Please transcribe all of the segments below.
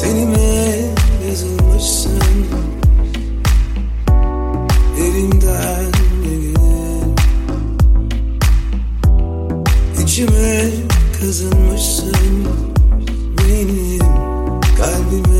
Tenime yazılmışsın. Elimden İçime kazınmışsın benim kalbime.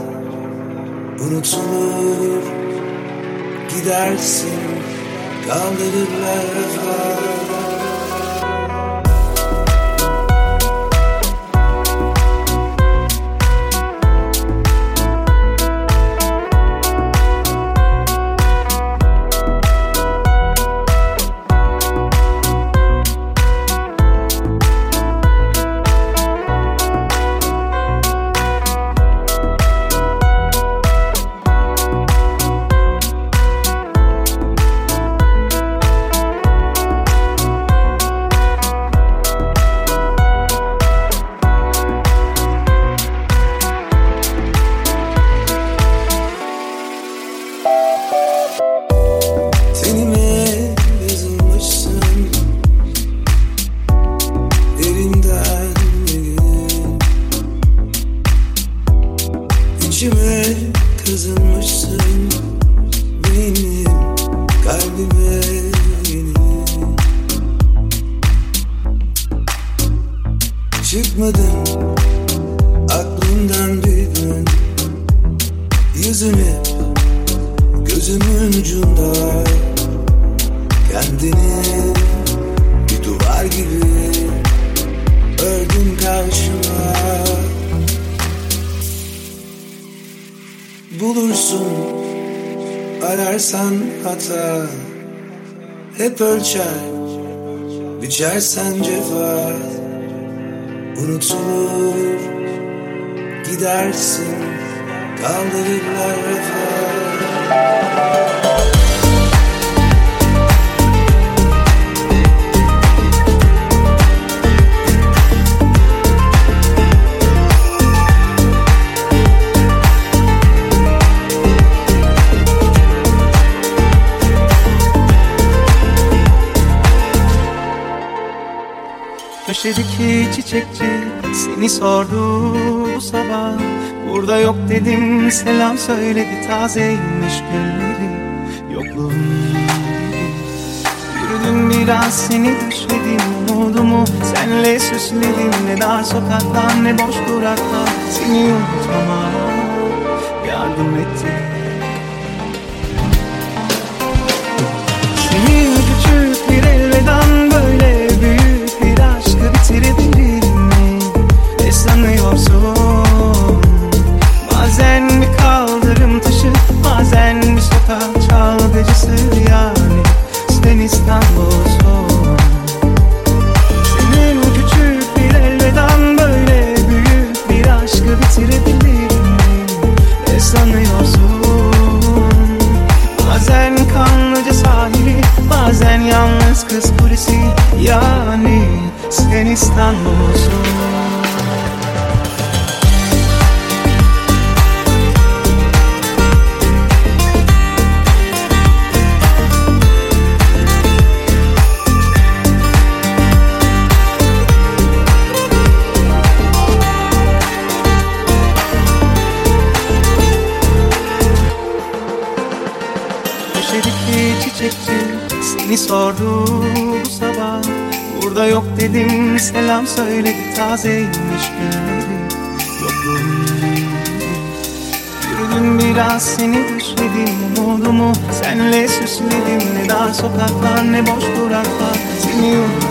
Unutulur Gidersin Kaldırırlar Biçersen cefa çiçekçi seni sordu bu sabah. Burada yok dedim selam söyledi tazeymiş gülleri. Yokluğun Yürüdüm biraz seni düşledim umudumu Senle süsledim. Ne dar sokaktan ne boş duraktan Seni unutmama yardım etti so Söyle ki tazeymiş günlerim Yokluğum Yürüdüm biraz seni düşledim Umudumu senle süsledim. Ne dar sokaklar ne boş duraklar. Seni unuttum.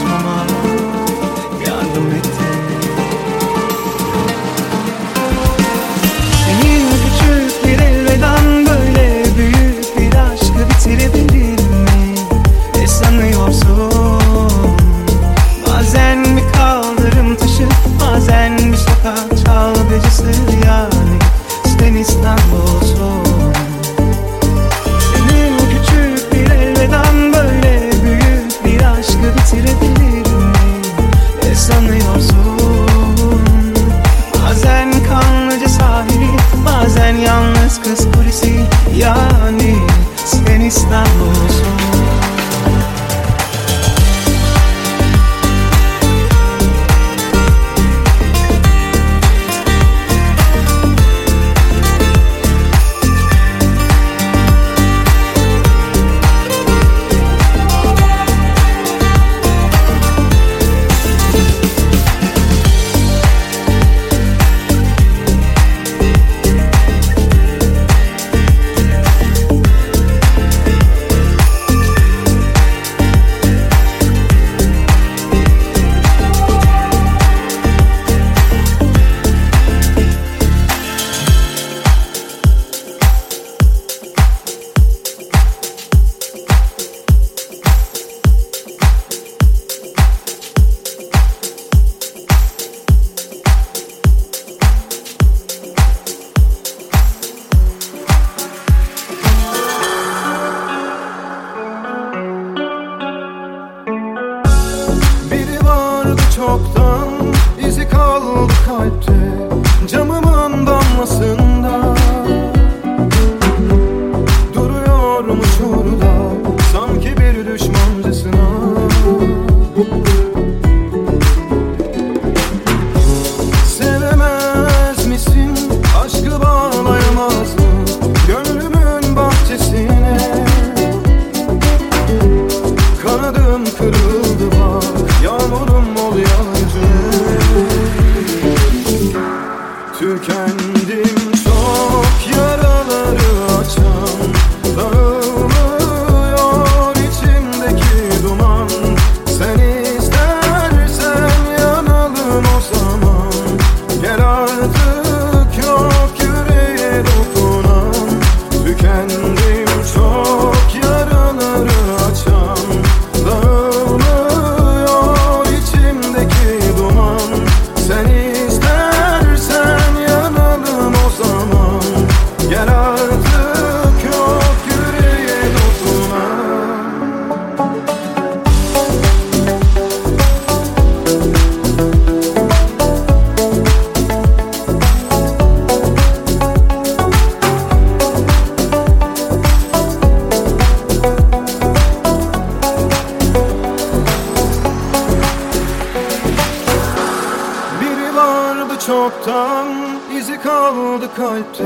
kalpte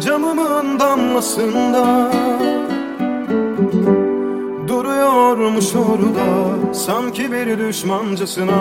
Camımın damlasında. Duruyormuş orada Sanki bir düşmancasına.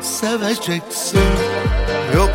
seveceksin Yok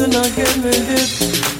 do not get me hit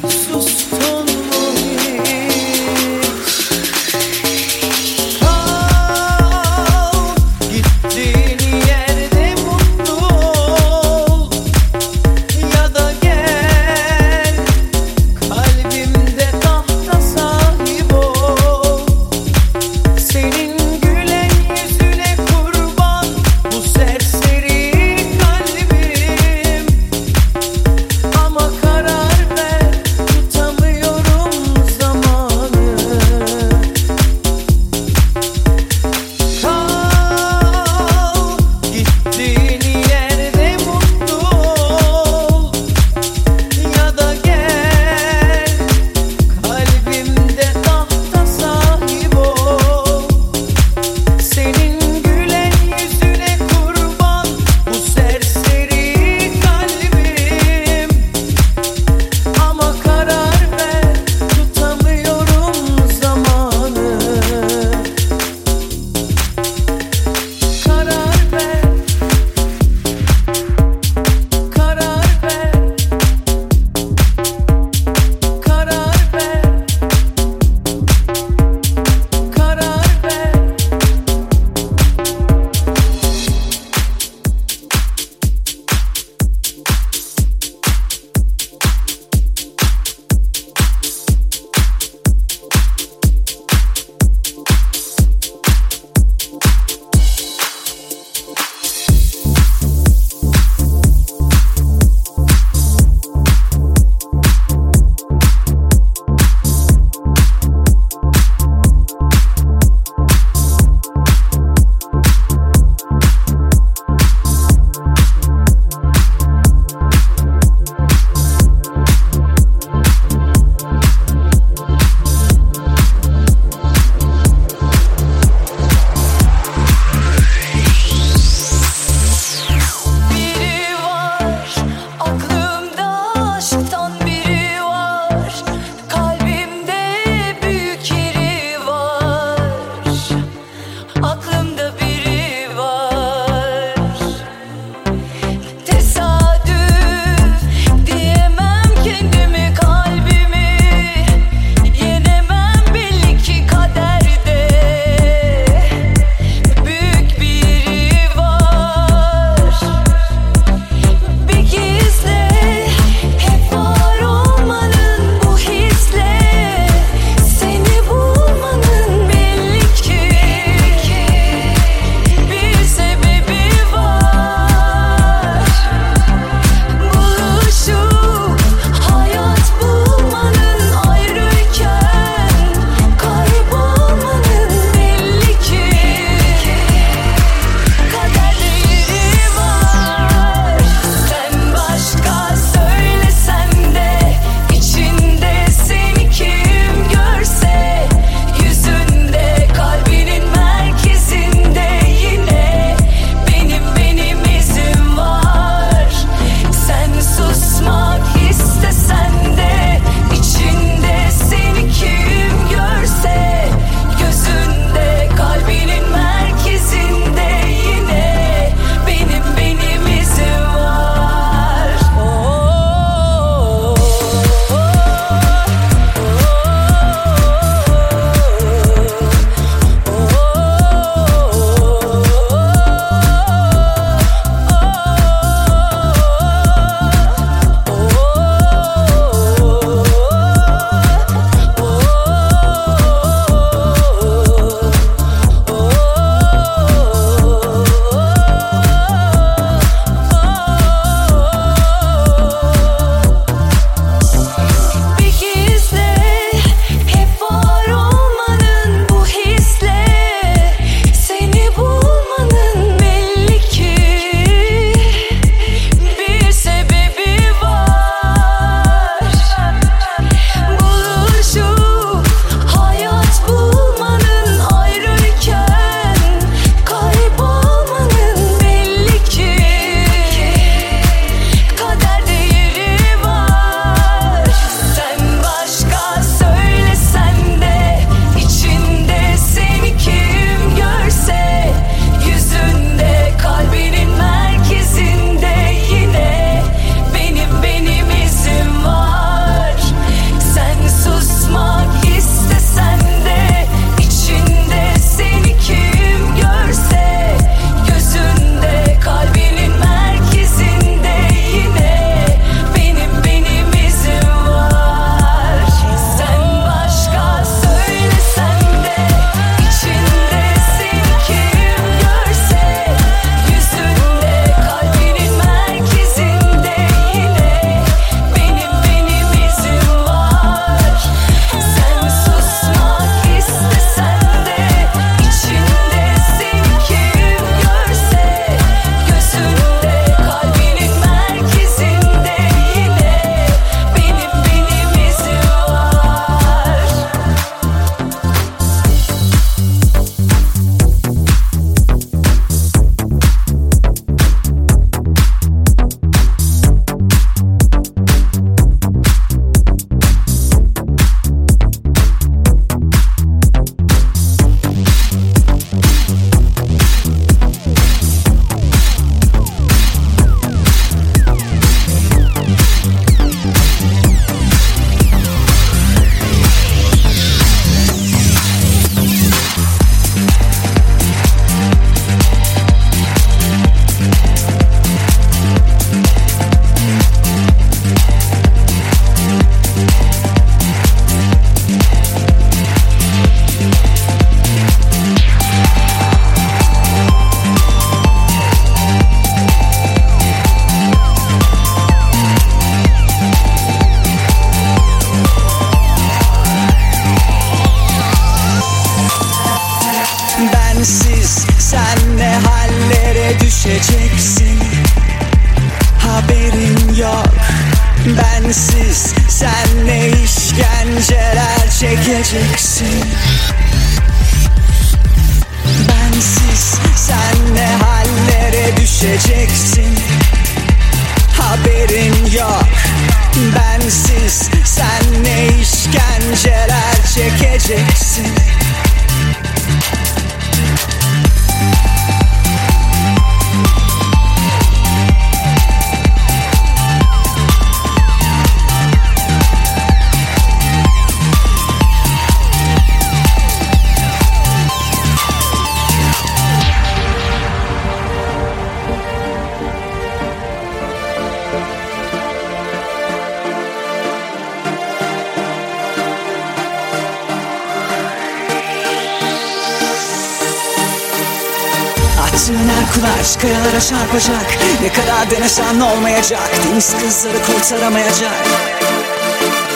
kurtaramayacak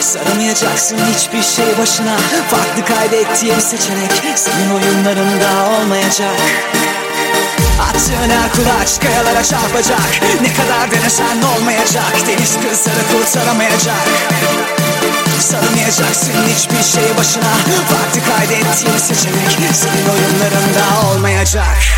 Saramayacaksın hiçbir şey başına. Farklı kaydettiği bir seçenek Senin oyunlarında olmayacak. Attığın her kulaç kayalara çarpacak. Ne kadar denesen olmayacak. Deniz kızları kurtaramayacak. Saramayacaksın hiçbir şey başına. Farklı kaydettiği bir seçenek Senin oyunlarında olmayacak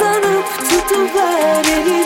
Uzanıp tutuver elimi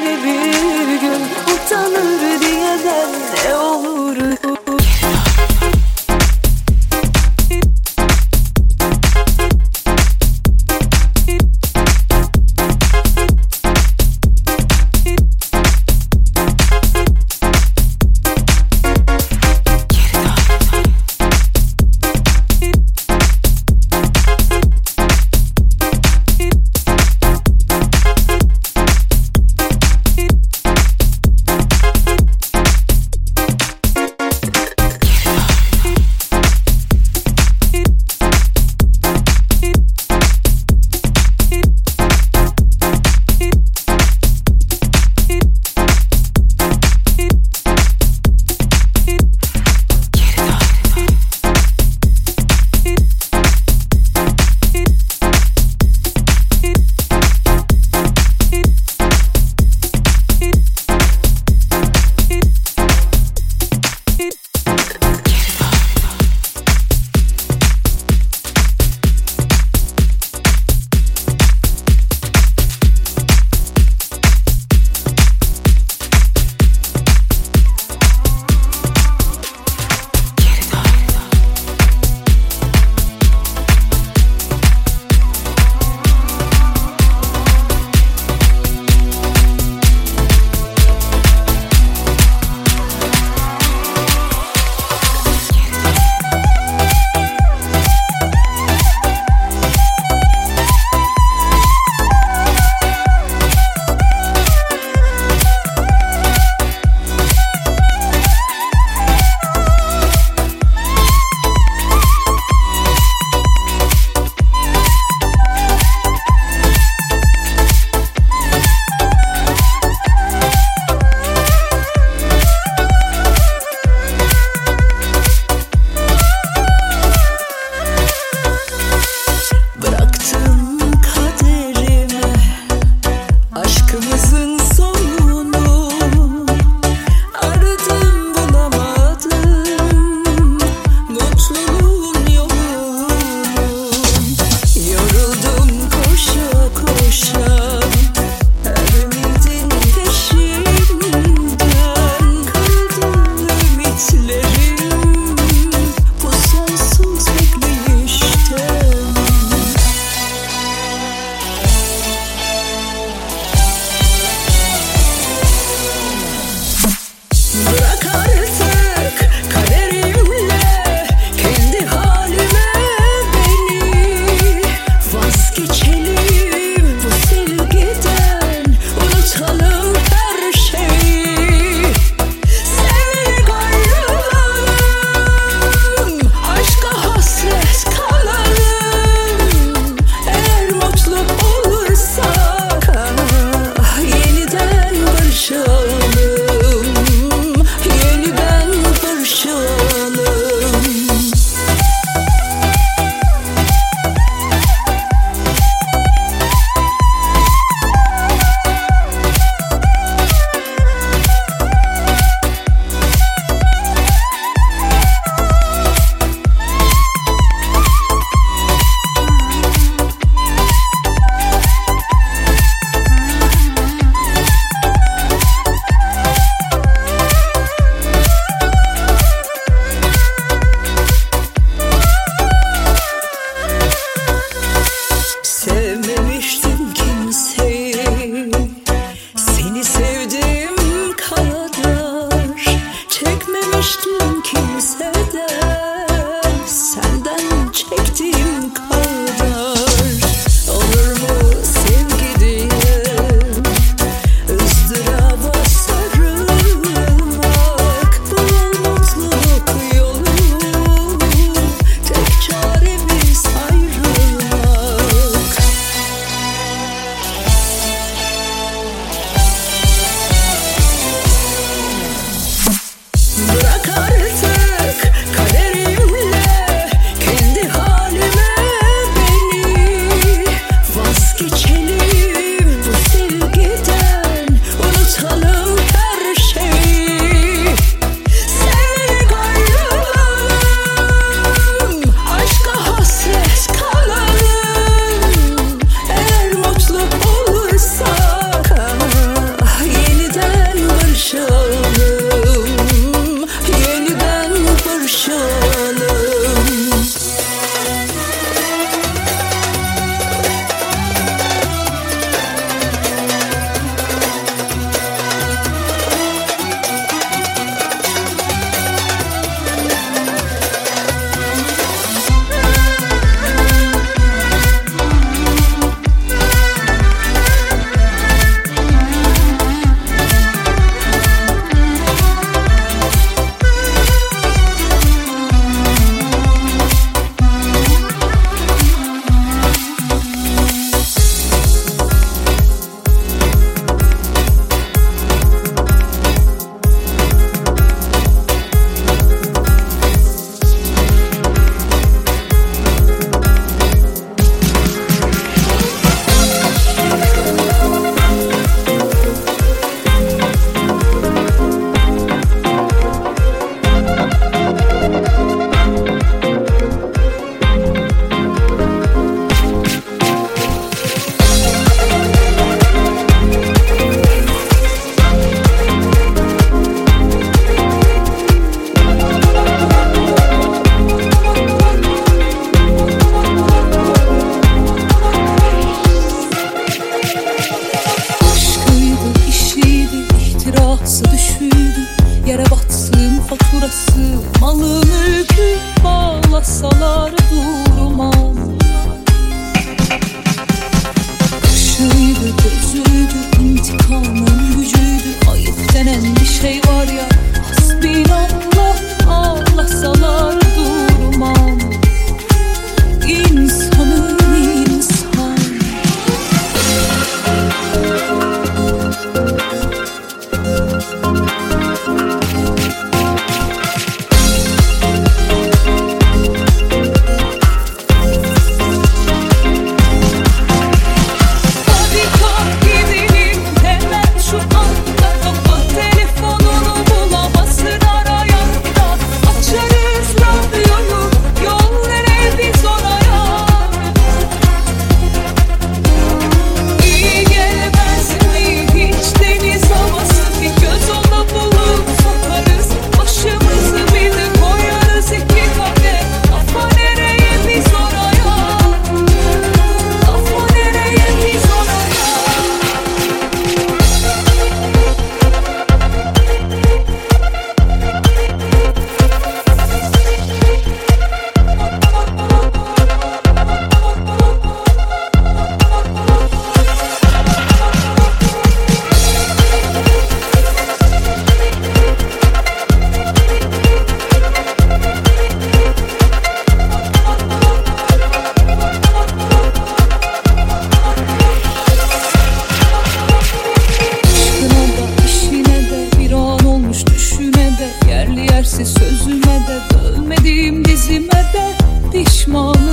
Pişman